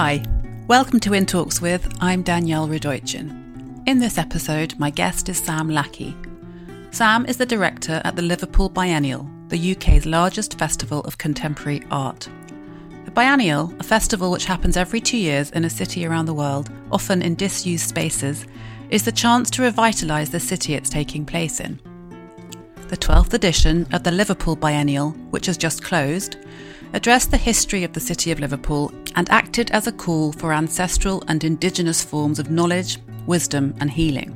Hi, welcome to In Talks with. I'm Danielle Radojcin. In this episode, my guest is Sam Lackey. Sam is the director at the Liverpool Biennial, the UK's largest festival of contemporary art. The Biennial, a festival which happens every two years in a city around the world, often in disused spaces, is the chance to revitalise the city it's taking place in. The 12th edition of the Liverpool Biennial, which has just closed, addressed the history of the city of Liverpool and acted as a call for ancestral and indigenous forms of knowledge, wisdom, and healing.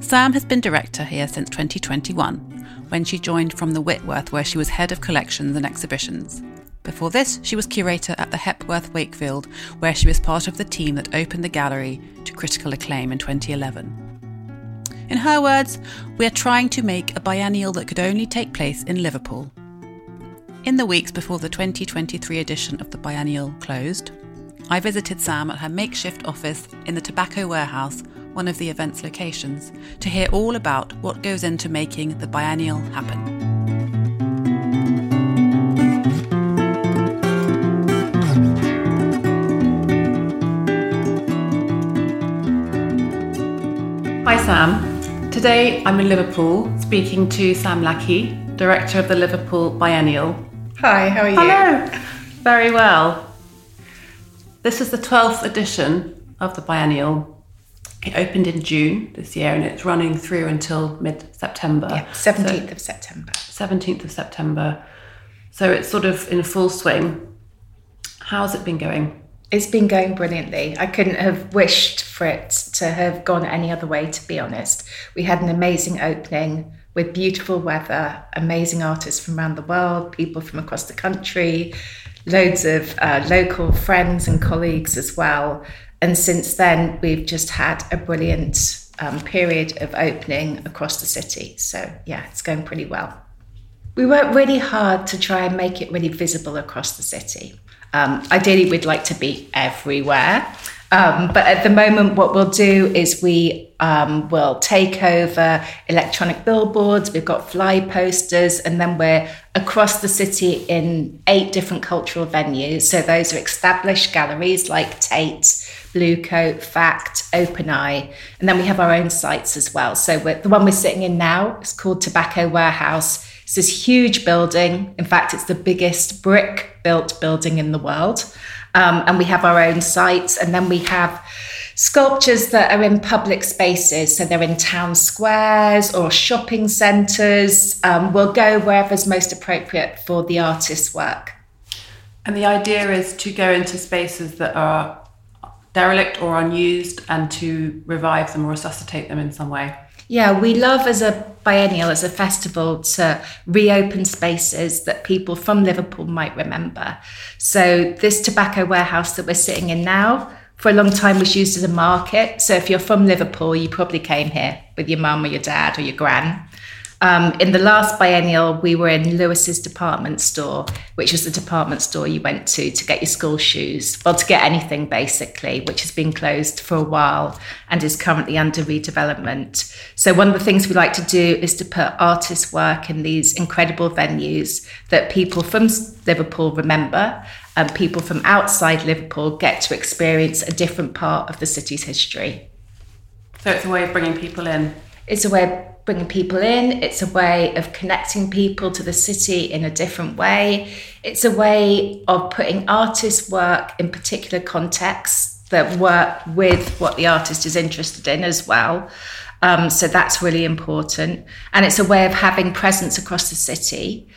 Sam has been director here since 2021, when she joined from the Whitworth, where she was head of collections and exhibitions. Before this, she was curator at the Hepworth Wakefield, where she was part of the team that opened the gallery to critical acclaim in 2011. In her words, we are trying to make a biennial that could only take place in Liverpool, in the weeks before the 2023 edition of the biennial closed, I visited Sam at her makeshift office in the Tobacco Warehouse, one of the event's locations, to hear all about what goes into making the biennial happen. Hi Sam. Today I'm in Liverpool speaking to Sam Lackey, director of the Liverpool Biennial, Hi, how are you? Hello. Very well. This is the 12th edition of the biennial. It opened in June this year and it's running through until mid September. Yeah, 17th so, of September. 17th of September. So it's sort of in full swing. How's it been going? It's been going brilliantly. I couldn't have wished for it to have gone any other way, to be honest. We had an amazing opening with beautiful weather, amazing artists from around the world, people from across the country, loads of uh, local friends and colleagues as well. And since then, we've just had a brilliant um, period of opening across the city. So, yeah, it's going pretty well. We worked really hard to try and make it really visible across the city. Um, ideally, we'd like to be everywhere. Um, but at the moment, what we'll do is we um, will take over electronic billboards, we've got fly posters, and then we're across the city in eight different cultural venues. So those are established galleries like Tate, Bluecoat, Fact, Open Eye, and then we have our own sites as well. So the one we're sitting in now is called Tobacco Warehouse. It's this huge building. In fact, it's the biggest brick built building in the world. Um, and we have our own sites. And then we have sculptures that are in public spaces. So they're in town squares or shopping centres. Um, we'll go wherever's most appropriate for the artist's work. And the idea is to go into spaces that are derelict or unused and to revive them or resuscitate them in some way. Yeah, we love as a biennial, as a festival, to reopen spaces that people from Liverpool might remember. So, this tobacco warehouse that we're sitting in now, for a long time was used as a market. So, if you're from Liverpool, you probably came here with your mum or your dad or your gran. Um, in the last biennial, we were in Lewis's department store, which was the department store you went to to get your school shoes, well, to get anything basically, which has been closed for a while and is currently under redevelopment. So, one of the things we like to do is to put artists' work in these incredible venues that people from Liverpool remember and people from outside Liverpool get to experience a different part of the city's history. So, it's a way of bringing people in. It's a way of bringing people in. It's a way of connecting people to the city in a different way. It's a way of putting artists' work in particular contexts that work with what the artist is interested in as well. Um, so that's really important. And it's a way of having presence across the city.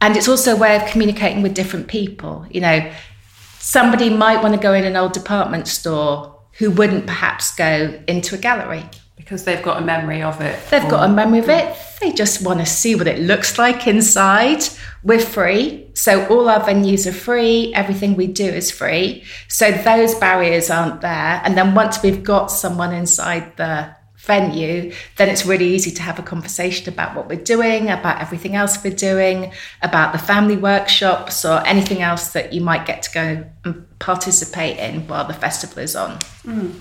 And it's also a way of communicating with different people. You know, somebody might want to go in an old department store who wouldn't perhaps go into a gallery because they've got a memory of it. They've or... got a memory of it. They just want to see what it looks like inside. We're free. So all our venues are free. Everything we do is free. So those barriers aren't there. And then once we've got someone inside the venue, then it's really easy to have a conversation about what we're doing, about everything else we're doing, about the family workshops or anything else that you might get to go and participate in while the festival is on. Mm.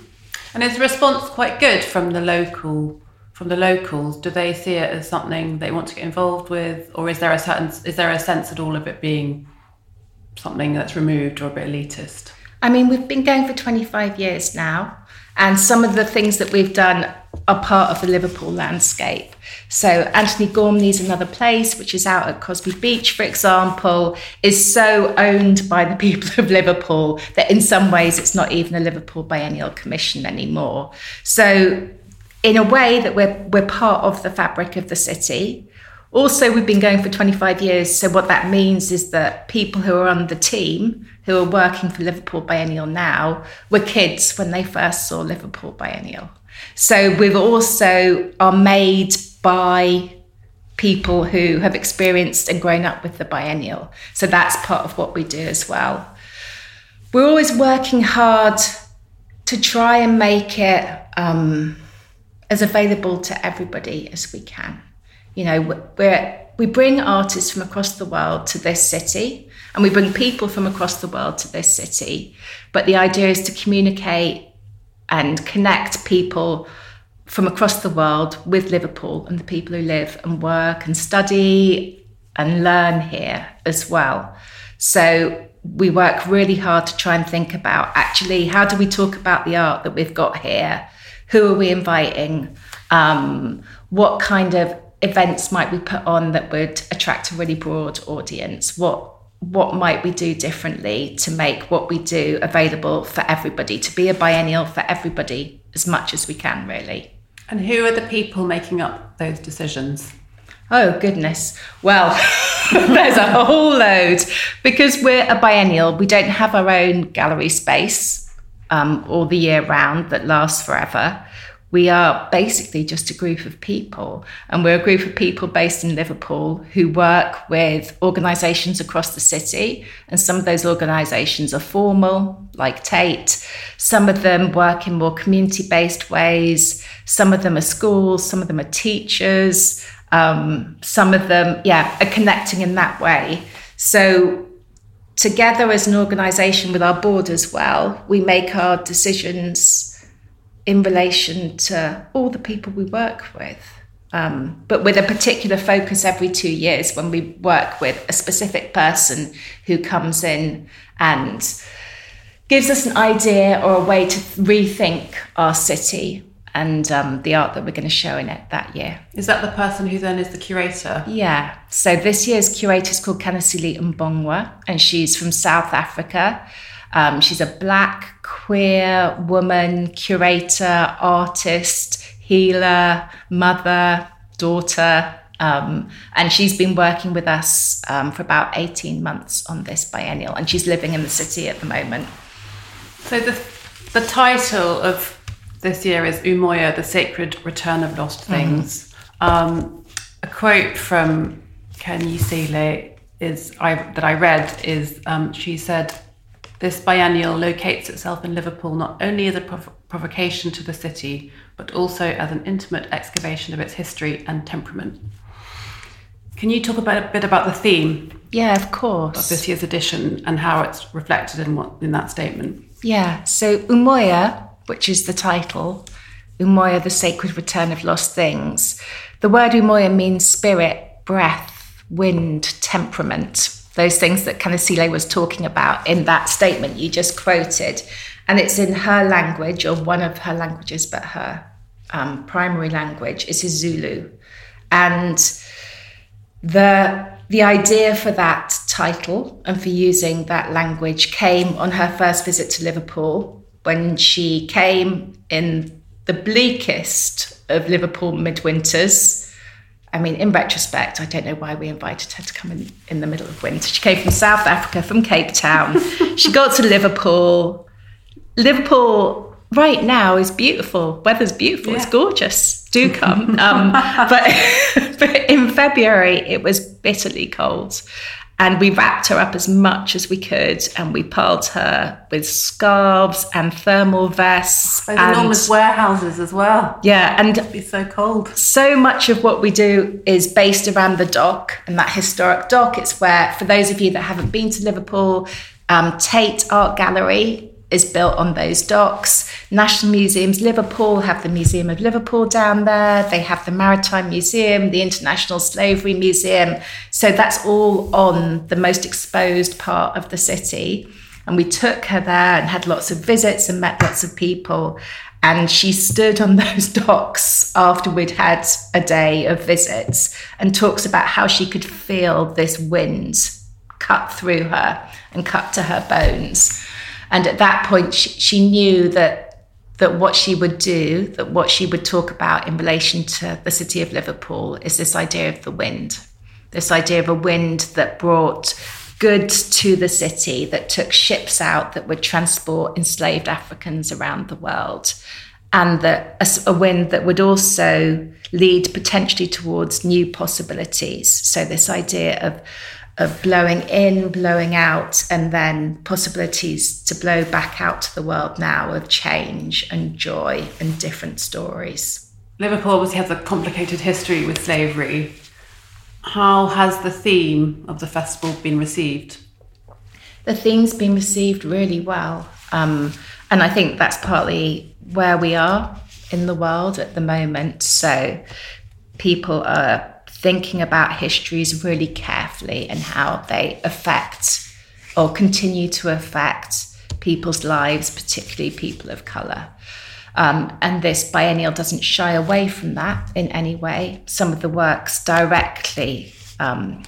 And is the response quite good from the local from the locals? Do they see it as something they want to get involved with, or is there a certain is there a sense at all of it being something that's removed or a bit elitist? I mean, we've been going for 25 years now, and some of the things that we've done are part of the Liverpool landscape. So Antony Gormley's another place, which is out at Crosby Beach, for example, is so owned by the people of Liverpool that in some ways it's not even a Liverpool Biennial Commission anymore. So in a way that we're we're part of the fabric of the city. Also, we've been going for 25 years. So, what that means is that people who are on the team, who are working for Liverpool Biennial now, were kids when they first saw Liverpool Biennial. So, we've also are made by people who have experienced and grown up with the biennial. So, that's part of what we do as well. We're always working hard to try and make it um, as available to everybody as we can you know, we're, we bring artists from across the world to this city and we bring people from across the world to this city. But the idea is to communicate and connect people from across the world with Liverpool and the people who live and work and study and learn here as well. So we work really hard to try and think about actually how do we talk about the art that we've got here? Who are we inviting? Um, what kind of events might we put on that would attract a really broad audience? What what might we do differently to make what we do available for everybody, to be a biennial for everybody as much as we can, really? And who are the people making up those decisions? Oh, goodness. Well, there's a whole load. Because we're a biennial, we don't have our own gallery space um, all the year round that lasts forever we are basically just a group of people. And we're a group of people based in Liverpool who work with organisations across the city. And some of those organisations are formal, like Tate. Some of them work in more community based ways. Some of them are schools. Some of them are teachers. Um, some of them, yeah, are connecting in that way. So together as an organisation with our board as well, we make our decisions in relation to all the people we work with. Um, but with a particular focus every two years when we work with a specific person who comes in and gives us an idea or a way to rethink our city and um, the art that we're going to show in it that year. Is that the person who then is the curator? Yeah. So this year's curator is called Khanyisile Mbongwa, and she's from South Africa. Um, she's a black, queer woman, curator, artist, healer, mother, daughter. Um, and she's been working with us um, for about 18 months on this biennial, and she's living in the city at the moment. So, the, the title of this year is Umoya, the Sacred Return of Lost mm-hmm. Things. Mm-hmm. a quote from Khanyisile is I, that I read is um, she said, this biennial locates itself in Liverpool not only as a prov- provocation to the city, but also as an intimate excavation of its history and temperament. Can you talk about, a bit about the theme? Yeah, of course. Of this year's edition and how it's reflected in what in that statement? Yeah. So Umoya, which is the title, Umoya, the sacred return of lost things. The word Umoya means spirit, breath, wind, temperament those things that Khanyisile was talking about in that statement you just quoted. And it's in her language, or one of her languages, but her um, primary language is Zulu. And the the idea for that title and for using that language came on her first visit to Liverpool when she came in the bleakest of Liverpool midwinters I mean, in retrospect, I don't know why we invited her to come in in the middle of winter. She came from South Africa, from Cape Town. she got to Liverpool. Liverpool right now is beautiful. Weather's beautiful. Yeah. It's gorgeous. Do come. Um, but, but in February, it was bitterly cold. And we wrapped her up as much as we could, and we piled her with scarves and thermal vests. Those and, enormous warehouses as well. Yeah, and It'd be so cold. So much of what we do is based around the dock and that historic dock. It's where, for those of you that haven't been to Liverpool, um, Tate Art Gallery is built on those docks. National Museums, Liverpool have the Museum of Liverpool down there. They have the Maritime Museum, the International Slavery Museum. So that's all on the most exposed part of the city. And we took her there and had lots of visits and met lots of people. And she stood on those docks after we'd had a day of visits and talks about how she could feel this wind cut through her and cut to her bones. And at that point, she, she knew that that what she would do, that what she would talk about in relation to the city of Liverpool is this idea of the wind, this idea of a wind that brought goods to the city, that took ships out that would transport enslaved Africans around the world, and that a, a wind that would also lead potentially towards new possibilities. So, this idea of of blowing in, blowing out, and then possibilities to blow back out to the world now of change and joy and different stories. Liverpool obviously has a complicated history with slavery. How has the theme of the festival been received? The theme's been received really well. Um, and I think that's partly where we are in the world at the moment. So people are thinking about histories really carefully and how they affect or continue to affect people's lives, particularly people of colour. Um, and this biennial doesn't shy away from that in any way. Some of the works directly um,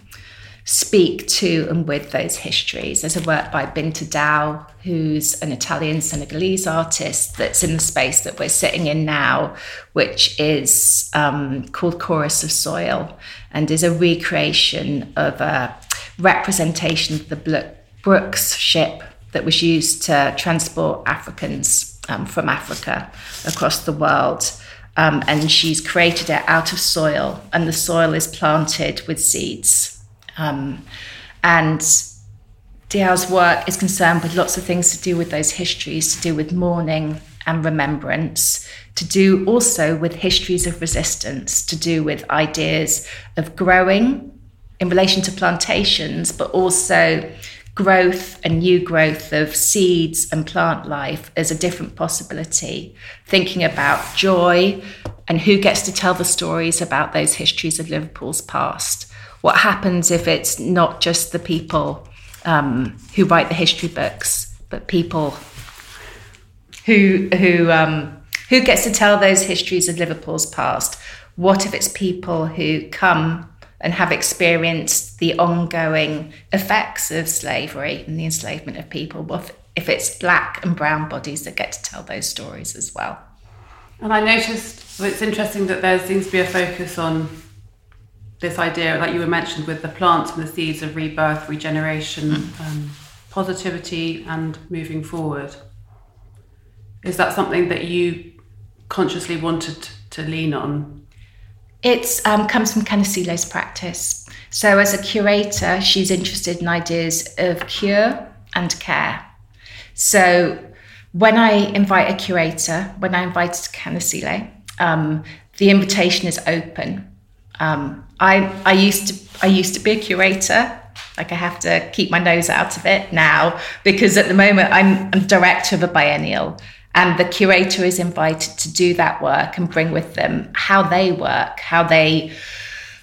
speak to and with those histories. There's a work by Binta Diop, who's an Italian Senegalese artist that's in the space that we're sitting in now, which is um, called Chorus of Soil and is a recreation of a representation of the Brookes ship that was used to transport Africans um, from Africa across the world. Um, and she's created it out of soil, and the soil is planted with seeds um, and Diop's work is concerned with lots of things to do with those histories, to do with mourning and remembrance, to do also with histories of resistance, to do with ideas of growing in relation to plantations, but also growth and new growth of seeds and plant life as a different possibility, thinking about joy and who gets to tell the stories about those histories of Liverpool's past what happens if it's not just the people um, who write the history books, but people who who um, who gets to tell those histories of Liverpool's past? What if it's people who come and have experienced the ongoing effects of slavery and the enslavement of people? What if, it's black and brown bodies that get to tell those stories as well? And I noticed well, it's interesting that there seems to be a focus on this idea, like you were mentioned, with the plants and the seeds of rebirth, regeneration, mm. um, positivity, and moving forward. Is that something that you consciously wanted to lean on? It um, comes from Khanyisile's practice. So, as a curator, she's interested in ideas of cure and care. So, when I invite a curator, when I invite Khanyisile, um, the invitation is open um, I I used to I used to be a curator. Like I have to keep my nose out of it now because at the moment I'm, I'm director of a biennial and the curator is invited to do that work and bring with them how they work, how they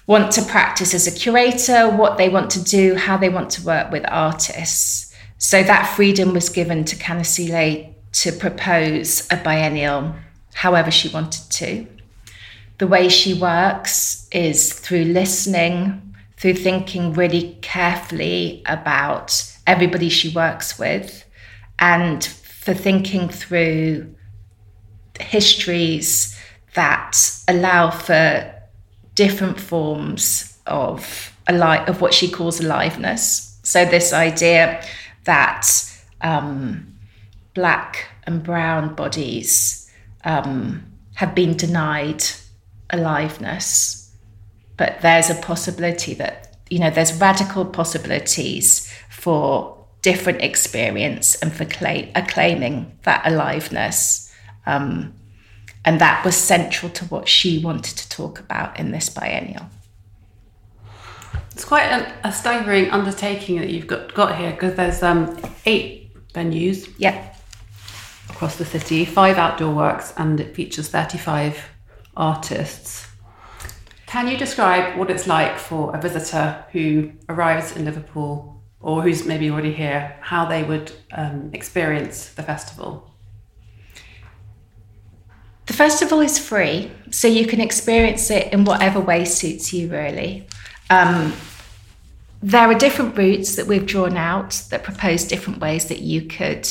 want to practice as a curator, what they want to do, how they want to work with artists. So that freedom was given to Khanyisile to propose a biennial however she wanted to the way she works is through listening, through thinking really carefully about everybody she works with, and for thinking through histories that allow for different forms of ali- of what she calls aliveness. So this idea that um, black and brown bodies um, have been denied aliveness, but there's a possibility that, you know, there's radical possibilities for different experience and for claim, acclaiming that aliveness. Um, and that was central to what she wanted to talk about in this biennial. It's quite a, a staggering undertaking that you've got, got here because there's um, eight venues. Yep. Across the city, five outdoor works, and it features 35 artists. Can you describe what it's like for a visitor who arrives in Liverpool or who's maybe already here, how they would um, experience the festival? The festival is free, so you can experience it in whatever way suits you, really. Um, there are different routes that we've drawn out that propose different ways that you could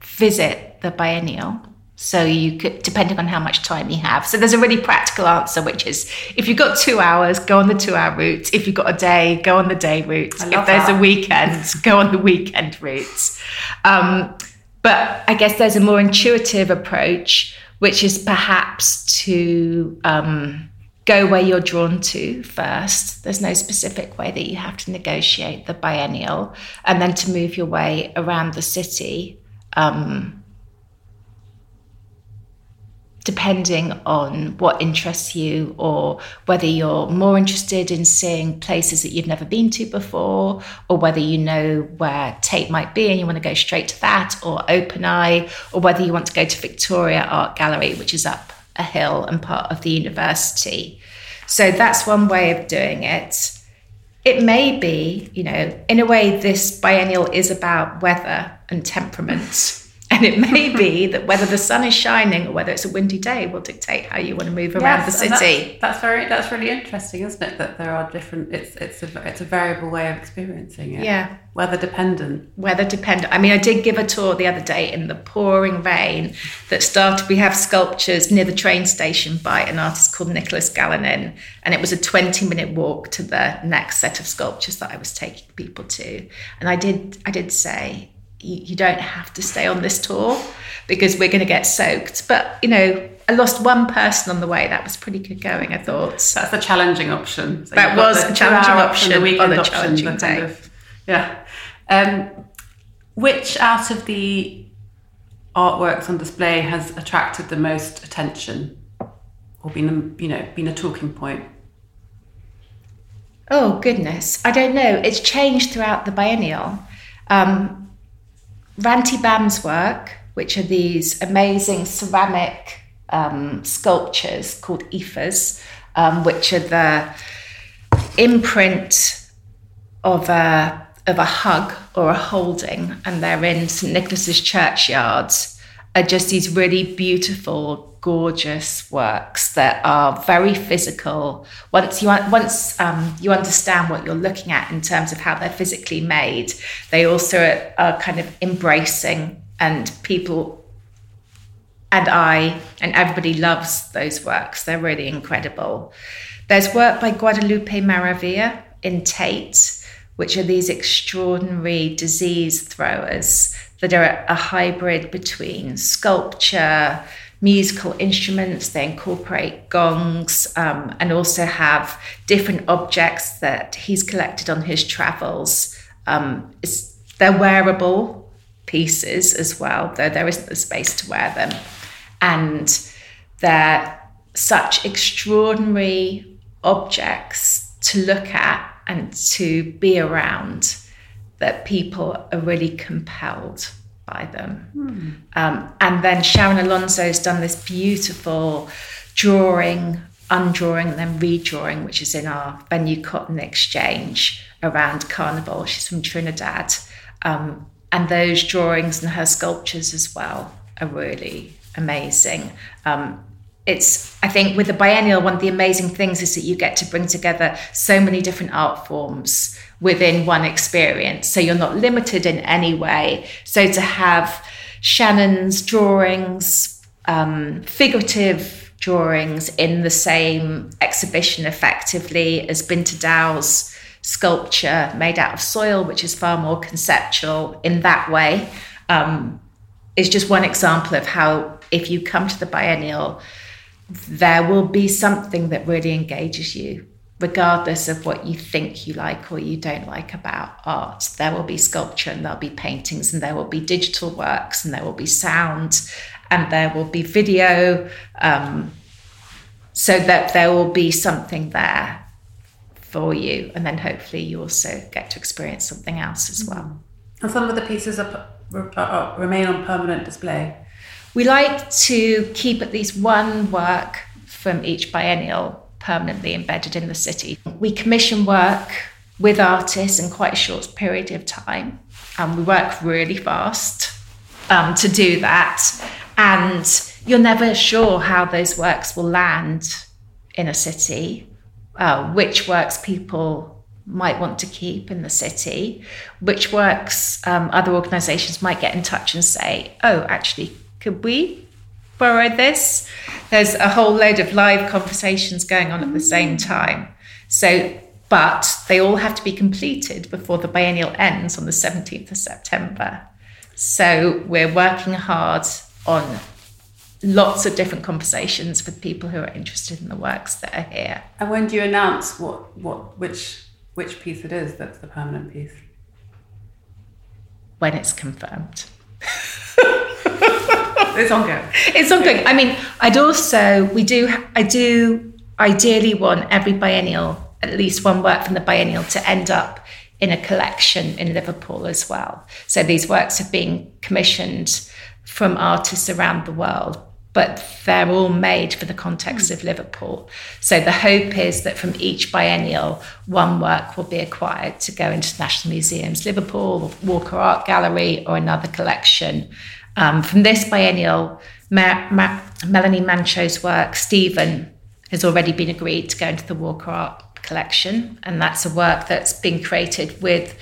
visit the biennial. So you could, depending on how much time you have. So there's a really practical answer, which is if you've got two hours, go on the two hour route. If you've got a day, go on the day route. If there's that. a weekend, go on the weekend route. Um, but I guess there's a more intuitive approach, which is perhaps to um, go where you're drawn to first. There's no specific way that you have to negotiate the biennial, and then to move your way around the city. Um, depending on what interests you or whether you're more interested in seeing places that you've never been to before or whether you know where Tate might be and you want to go straight to that or Open Eye or whether you want to go to Victoria Art Gallery which is up a hill and part of the university. So that's one way of doing it. It may be, you know, in a way, this biennial is about weather and temperament. And it may be that whether the sun is shining or whether it's a windy day will dictate how you want to move around yes, the city. That's, that's, very that's really interesting, isn't it? That there are different. It's it's a it's a variable way of experiencing it. Yeah, weather dependent. Weather dependent. I mean, I did give a tour the other day in the pouring rain that started. We have sculptures near the train station by an artist called Nicholas Galanin, and it was a twenty minute walk to the next set of sculptures that I was taking people to. And I did I did say you, don't have to stay on this tour because we're going to get soaked. But, you know, I lost one person on the way. That was pretty good going, I thought. That's the challenging option. So that was a challenging option, option on a challenging option, day. Kind of, yeah. Um, which out of the artworks on display has attracted the most attention or been, a, you know, been a talking point? Oh, goodness. I don't know. It's changed throughout the biennial. Um, Ranti Bam's work, which are these amazing ceramic um, sculptures called ephors, um, which are the imprint of a of a hug or a holding, and they're in St Nicholas's churchyard. Are just these really beautiful, gorgeous works that are very physical. Once you once um, you understand what you're looking at in terms of how they're physically made, they also are, are kind of embracing, and people and I and everybody loves those works. They're really incredible. There's work by Guadalupe Maravilla in Tate, which are these extraordinary disease throwers that are a hybrid between sculpture, musical instruments. They incorporate gongs um, and also have different objects that he's collected on his travels. Um, they're wearable pieces as well, though there isn't the space to wear them. And they're such extraordinary objects to look at and to be around that people are really compelled by them. Mm. Um, and then Shannon Alonzo's done this beautiful drawing, undrawing, and then redrawing, which is in our venue Cotton Exchange around Carnival. She's from Trinidad. Um, and those drawings and her sculptures as well are really amazing. Um, it's i think with the biennial one of the amazing things is that you get to bring together so many different art forms within one experience. So you're not limited in any way. So to have shannon's drawings um, figurative drawings in the same exhibition effectively as Binta Diop's sculpture made out of soil which is far more conceptual in that way um, is just one example of how if you come to the biennial there will be something that really engages you, regardless of what you think you like or you don't like about art. There will be sculpture and there'll be paintings and there will be digital works and there will be sound and there will be video. Um, so that there will be something there for you. And then hopefully you also get to experience something else as well. Mm-hmm. And some of the pieces are, are, uh, uh, remain on permanent display. We like to keep at least one work from each biennial permanently embedded in the city. We commission work with artists in quite a short period of time. And we work really fast um, to do that. And you're never sure how those works will land in a city, uh, which works people might want to keep in the city, which works um, other organizations might get in touch and say, oh, actually, could we borrow this? There's a whole load of live conversations going on at the same mm. time. So, but they all have to be completed before the biennial ends on the 17th of September. So we're working hard on lots of different conversations with people who are interested in the works that are here. And when do you announce what, what which which piece it is that's the permanent piece? When it's confirmed. it's ongoing. It's ongoing. I mean, I'd also we do I do ideally want every biennial at least one work from the biennial to end up in a collection in Liverpool as well. So these works have been commissioned from artists around the world, but they're all made for the context of Liverpool. So the hope is that from each biennial, one work will be acquired to go into National Museums, Liverpool, Walker Art Gallery, or another collection. Um, from this biennial, Ma- Ma- Melanie Manchot's work, Stephen, has already been agreed to go into the Walker Art collection, and that's a work that's been created with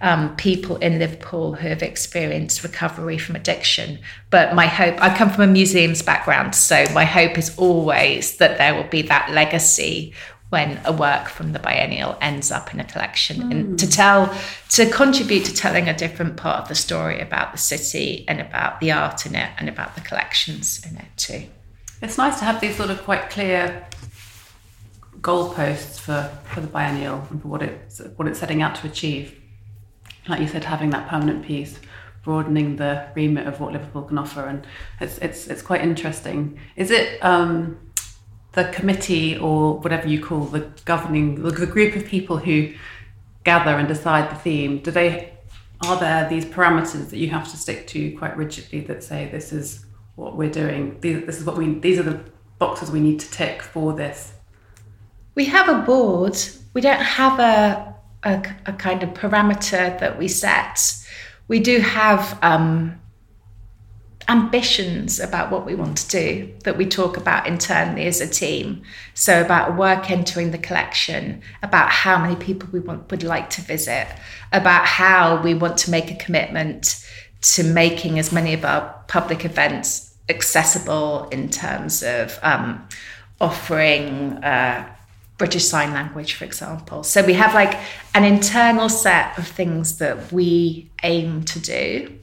um, people in Liverpool who have experienced recovery from addiction. But my hope, I come from a museums background, so my hope is always that there will be that legacy when a work from the biennial ends up in a collection mm. and to tell to contribute to telling a different part of the story about the city and about the art in it and about the collections in it too it's nice to have these sort of quite clear goalposts for, for the biennial and for what it's what it's setting out to achieve. Like you said, having that permanent piece, broadening the remit of what Liverpool can offer, and it's it's it's quite interesting. Is it um, the committee or whatever you call the governing the group of people who gather and decide the theme? Do they are there these parameters that you have to stick to quite rigidly that say this is what we're doing? This is what we these are the boxes we need to tick for this we have a board. We don't have a, a, a kind of parameter that we set. We do have um, ambitions about what we want to do that we talk about internally as a team. So about work entering the collection, about how many people we want would like to visit, about how we want to make a commitment to making as many of our public events accessible in terms of um, offering uh, British Sign Language, for example. So we have like an internal set of things that we aim to do.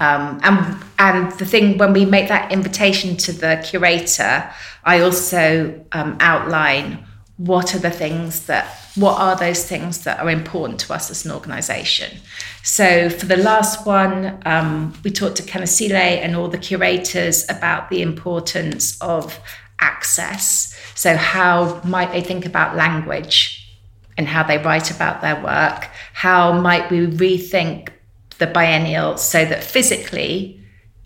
Um, and and the thing when we make that invitation to the curator, I also um, outline what are the things that what are those things that are important to us as an organisation. So for the last one, um, we talked to Khanyisile and all the curators about the importance of access. So, how might they think about language and how they write about their work? How might we rethink the biennial so that physically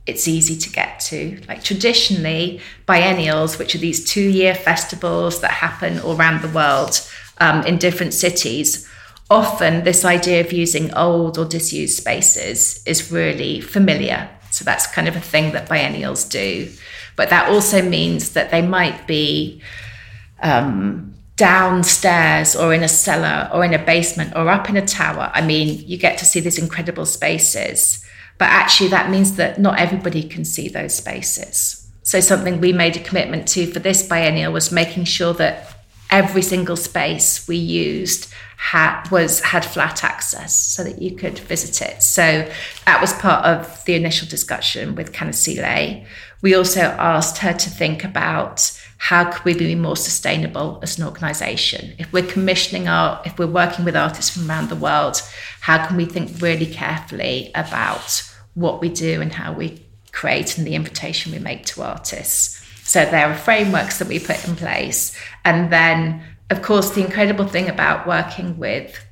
it's easy to get to? Like traditionally, biennials, which are these two year festivals that happen all around the world um, in different cities, often this idea of using old or disused spaces is really familiar. So that's kind of a thing that biennials do. But that also means that they might be um, downstairs or in a cellar or in a basement or up in a tower. I mean, you get to see these incredible spaces. But actually, that means that not everybody can see those spaces. So, something we made a commitment to for this biennial was making sure that every single space we used had was had flat access so that you could visit it. So that was part of the initial discussion with Khanyisile. We also asked her to think about how could we be more sustainable as an organization? If we're commissioning our, if we're working with artists from around the world, how can we think really carefully about what we do and how we create and the invitation we make to artists? So there are frameworks that we put in place. And then, of course, the incredible thing about working with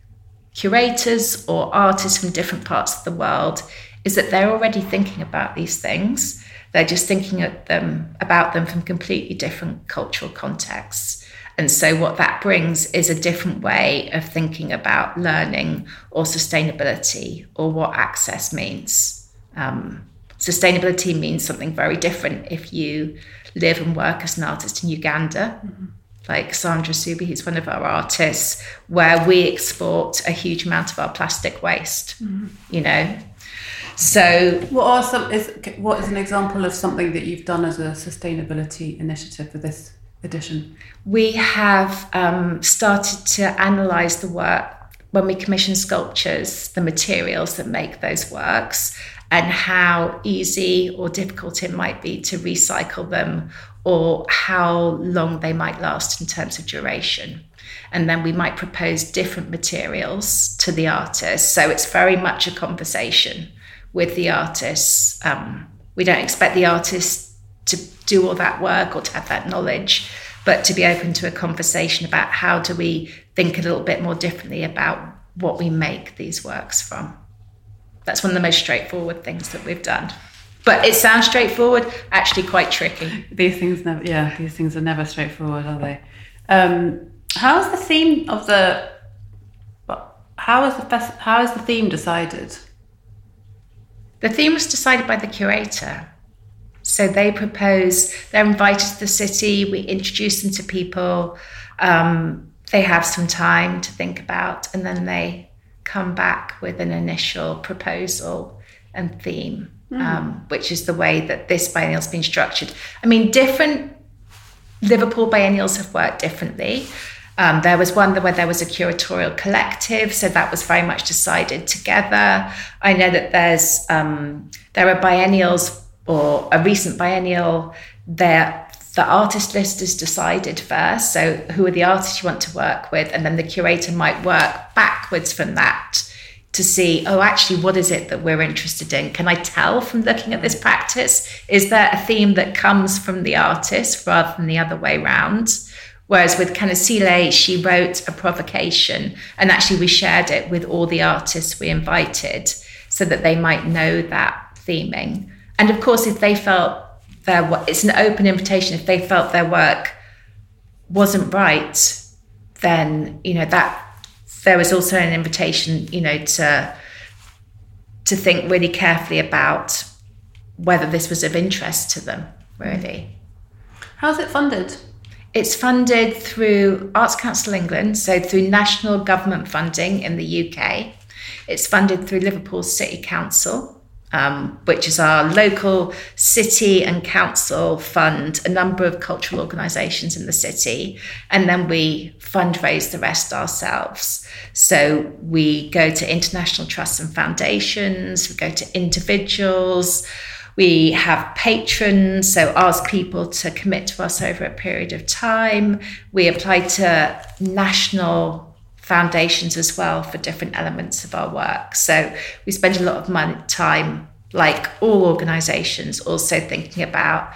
curators or artists from different parts of the world is that they're already thinking about these things. They're just thinking of them about them from completely different cultural contexts. And so, what that brings is a different way of thinking about learning or sustainability or what access means. Um, sustainability means something very different if you live and work as an artist in Uganda. Mm-hmm. Like Sandra Suubi, who's one of our artists, where we export a huge amount of our plastic waste, mm-hmm. you know. So, what are some is what is an example of something that you've done as a sustainability initiative for this edition? We have um, started to analyse the work when we commission sculptures, the materials that make those works, and how easy or difficult it might be to recycle them or how long they might last in terms of duration. And then we might propose different materials to the artist. So it's very much a conversation with the artists. Um, we don't expect the artists to do all that work or to have that knowledge, but to be open to a conversation about how do we think a little bit more differently about what we make these works from. That's one of the most straightforward things that we've done. But it sounds straightforward, actually quite tricky. These things never, yeah, these things are never straightforward, are they? Um, how is the theme of the? How is the how is the theme decided? The theme was decided by the curator. So they propose, they're invited to the city, we introduce them to people, um, they have some time to think about, and then they come back with an initial proposal and theme, mm. um, which is the way that this biennial's been structured. I mean, different Liverpool biennials have worked differently. Um, there was one where there was a curatorial collective, so that was very much decided together. I know that there's um, there are biennials or a recent biennial there the artist list is decided first. So, who are the artists you want to work with? And then the curator might work backwards from that to see, oh, actually, what is it that we're interested in? Can I tell from looking at this practice? Is there a theme that comes from the artist rather than the other way around? Whereas with Khanyisile, she wrote a provocation, and actually, we shared it with all the artists we invited so that they might know that theming. And of course, if they felt their it's an open invitation if they felt their work wasn't right then you know that there was also an invitation you know to to think really carefully about whether this was of interest to them really how's it funded it's funded through arts council england so through national government funding in the uk it's funded through liverpool city council um, which is our local city and council fund a number of cultural organisations in the city, and then we fundraise the rest ourselves. So we go to international trusts and foundations, we go to individuals. We have patrons, so ask people to commit to us over a period of time. We apply to national foundations as well for different elements of our work. So we spend a lot of money, time, like all organizations, also thinking about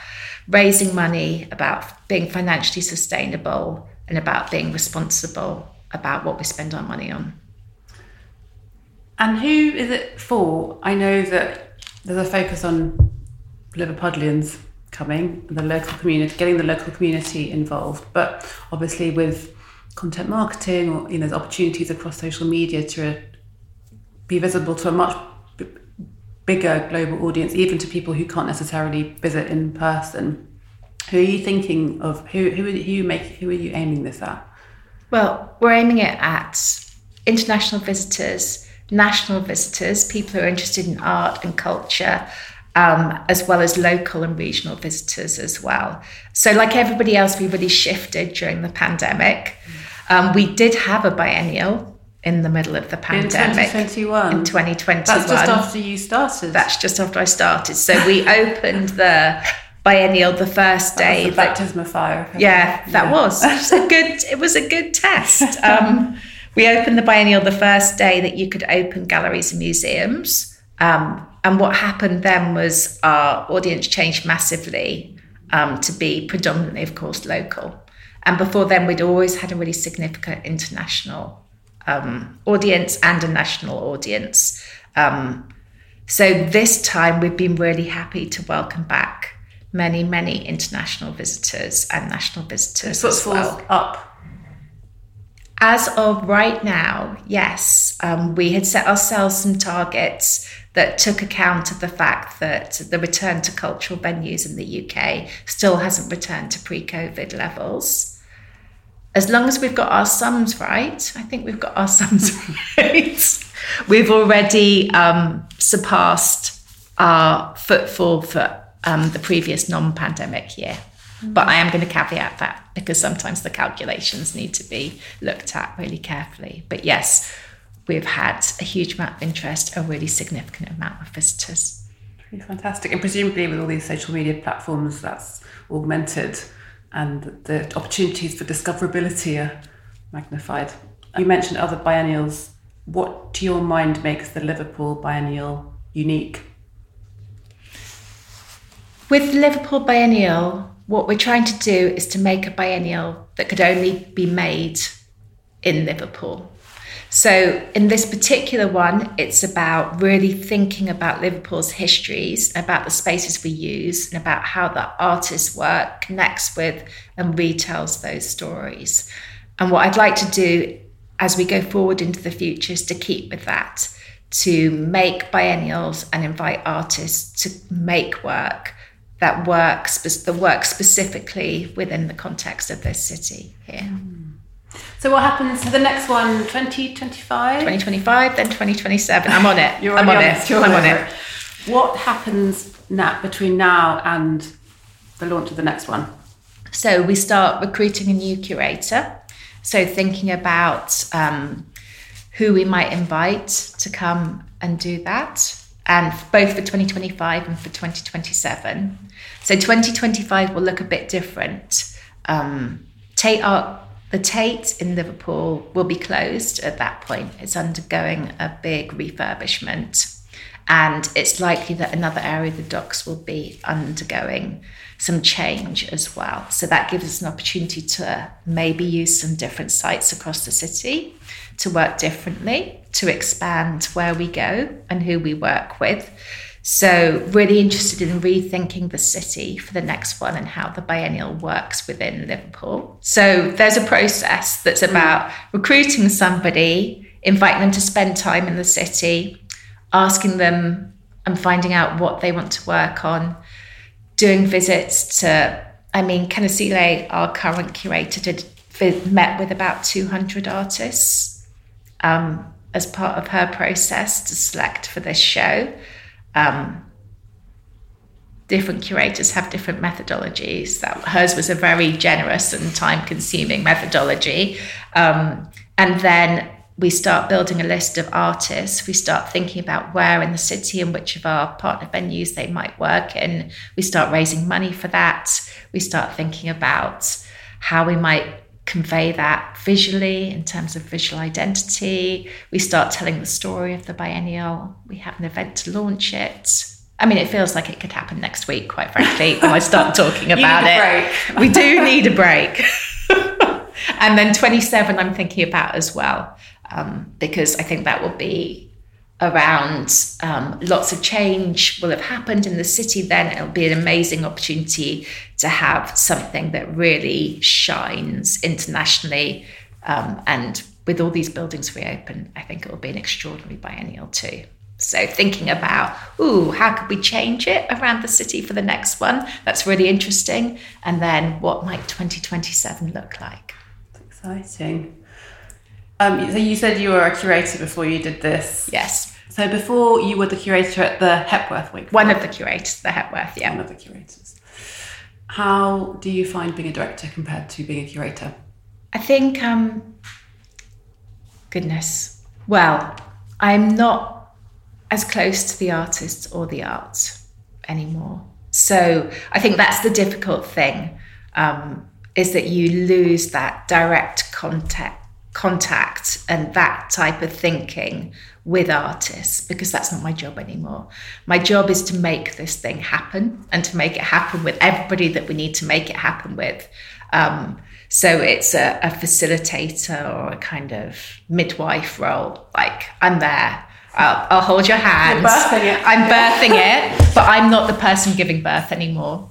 raising money, about being financially sustainable, and about being responsible about what we spend our money on. And who is it for? I know that there's a focus on Liverpudlians coming, the local community, getting the local community involved, but obviously with content marketing or you know, there's opportunities across social media to be visible to a much bigger global audience, even to people who can't necessarily visit in person. Who are you thinking of? Who who are you make? Who are you aiming this at? Well, we're aiming it at international visitors, national visitors, people who are interested in art and culture, um, as well as local and regional visitors as well. So, like everybody else, we really shifted during the pandemic. Um, we did have a biennial in the middle of the pandemic. In 2021. In 2021. That's just after you started. That's just after I started. So we opened the biennial the first day. That was baptism of fire. Yeah, that yeah. was. It was a good. It was a good test. Um, we opened the biennial the first day that you could open galleries and museums. Um, and what happened then was our audience changed massively um, to be predominantly, of course, local. And before then, we'd always had a really significant international um, audience and a national audience. Um, so this time, we've been really happy to welcome back many, many international visitors and national visitors so as well. up. As of right now, yes, um, we had set ourselves some targets that took account of the fact that the return to cultural venues in the UK still hasn't returned to pre COVID levels. As long as we've got our sums right, I think we've got our sums right. We've already um, surpassed our footfall for um, the previous non pandemic year. But I am going to caveat that because sometimes the calculations need to be looked at really carefully. But yes, we've had a huge amount of interest, a really significant amount of visitors. Pretty fantastic. And presumably, with all these social media platforms, that's augmented and the opportunities for discoverability are magnified. You mentioned other biennials. What, to your mind, makes the Liverpool biennial unique? With Liverpool Biennial, what we're trying to do is to make a biennial that could only be made in Liverpool. So, in this particular one, it's about really thinking about Liverpool's histories, about the spaces we use, and about how the artist's work connects with and retells those stories. And what I'd like to do as we go forward into the future is to keep with that, to make biennials and invite artists to make work that works that work specifically within the context of this city here. Mm. So what happens to the next one? 2025? 2025, then 2027. I'm on it. You're I'm on, on it. I'm on it. What happens now, between now and the launch of the next one? So we start recruiting a new curator. So thinking about um, who we might invite to come and do that, and both for 2025 and for 2027. So 2025 will look a bit different. Um, Tate Art, the Tate in Liverpool will be closed at that point. It's undergoing a big refurbishment. And it's likely that another area of the docks will be undergoing some change as well. So that gives us an opportunity to maybe use some different sites across the city to work differently, to expand where we go and who we work with. So, really interested in rethinking the city for the next one and how the biennial works within Liverpool. So, there's a process that's mm. about recruiting somebody, inviting them to spend time in the city, asking them and finding out what they want to work on, doing visits to, I mean, Khanyisile, our current curator, did met with about 200 artists um, as part of her process to select for this show um, different curators have different methodologies. That hers was a very generous and time-consuming methodology, um, and then we start building a list of artists. We start thinking about where in the city and which of our partner venues they might work in. We start raising money for that. We start thinking about how we might convey that visually in terms of visual identity. We start telling the story of the biennial. We have an event to launch it. I mean, it feels like it could happen next week, quite frankly, when I start talking about it. We do need a break. and then 27, I'm thinking about as well, um, because I think that will be around um, lots of change will have happened in the city, then it'll be an amazing opportunity to have something that really shines internationally. Um, and with all these buildings reopened, I think it will be an extraordinary biennial too. So thinking about, ooh, how could we change it around the city for the next one? That's really interesting. And then what might 2027 look like? exciting. Um, so you said you were a curator before you did this. Yes. So before you were the curator at the Hepworth Week. One of the curators, the Hepworth, yeah. One of the curators. How do you find being a director compared to being a curator? I think, um, goodness, well, I'm not as close to the artists or the art anymore. So I think that's the difficult thing, um, is that you lose that direct contact contact and that type of thinking with artists because that's not my job anymore. My job is to make this thing happen and to make it happen with everybody that we need to make it happen with. Um, so it's a, a, facilitator or a kind of midwife role. Like I'm there. I'll, I'll hold your hand. Birthing I'm birthing it, but I'm not the person giving birth anymore.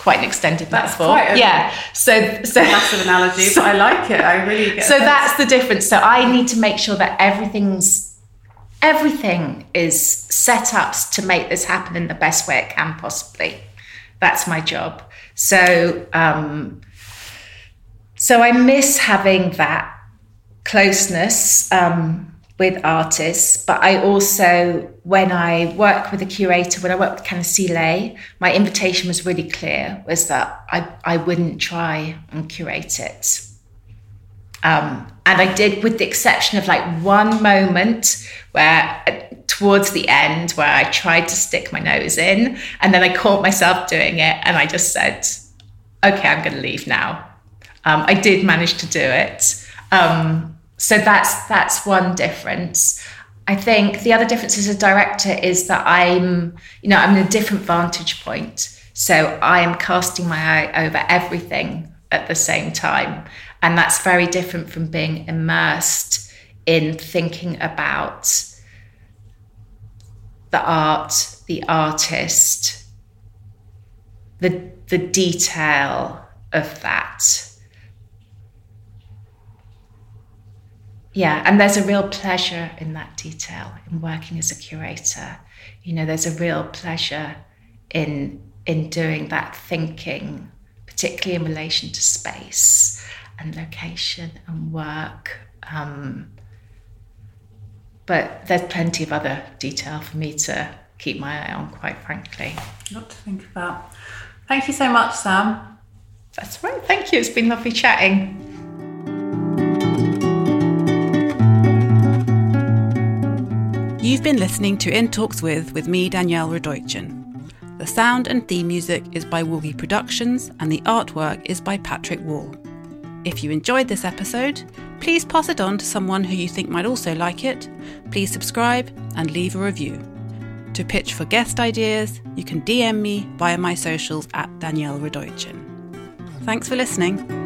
Quite an extended That's metaphor. quite a- yeah. So so Massive analogy, but I like it. I really get so that's the difference. So I need to make sure that everything's everything is set up to make this happen in the best way it can possibly. That's my job. So um, so I miss having that closeness um, with artists, but I also, when I work with a curator, when I work with Khanyisile, my invitation was really clear: was that I I wouldn't try and curate it. Um, and I did, with the exception of like one moment where towards the end where I tried to stick my nose in, and then I caught myself doing it, and I just said, "Okay, I'm going to leave now." Um, I did manage to do it, um, so that's that's one difference. I think the other difference as a director is that I'm, you know, I'm in a different vantage point. So I am casting my eye over everything at the same time. And that's very different from being immersed in thinking about the art, the artist, the, the detail of that. Yeah, and there's a real pleasure in that detail in working as a curator. You know, there's a real pleasure in in doing that thinking, particularly in relation to space and location and work. Um, but there's plenty of other detail for me to keep my eye on, quite frankly. Lot to think about. Thank you so much, Sam. That's right. Thank you. It's been lovely chatting. You've been listening to In Talks With with me, Danielle Radojcin. The sound and theme music is by Woogie Productions and the artwork is by Patrick Wall. If you enjoyed this episode, please pass it on to someone who you think might also like it. Please subscribe and leave a review. To pitch for guest ideas, you can DM me via my socials at Danielle Radojcin. Thanks for listening.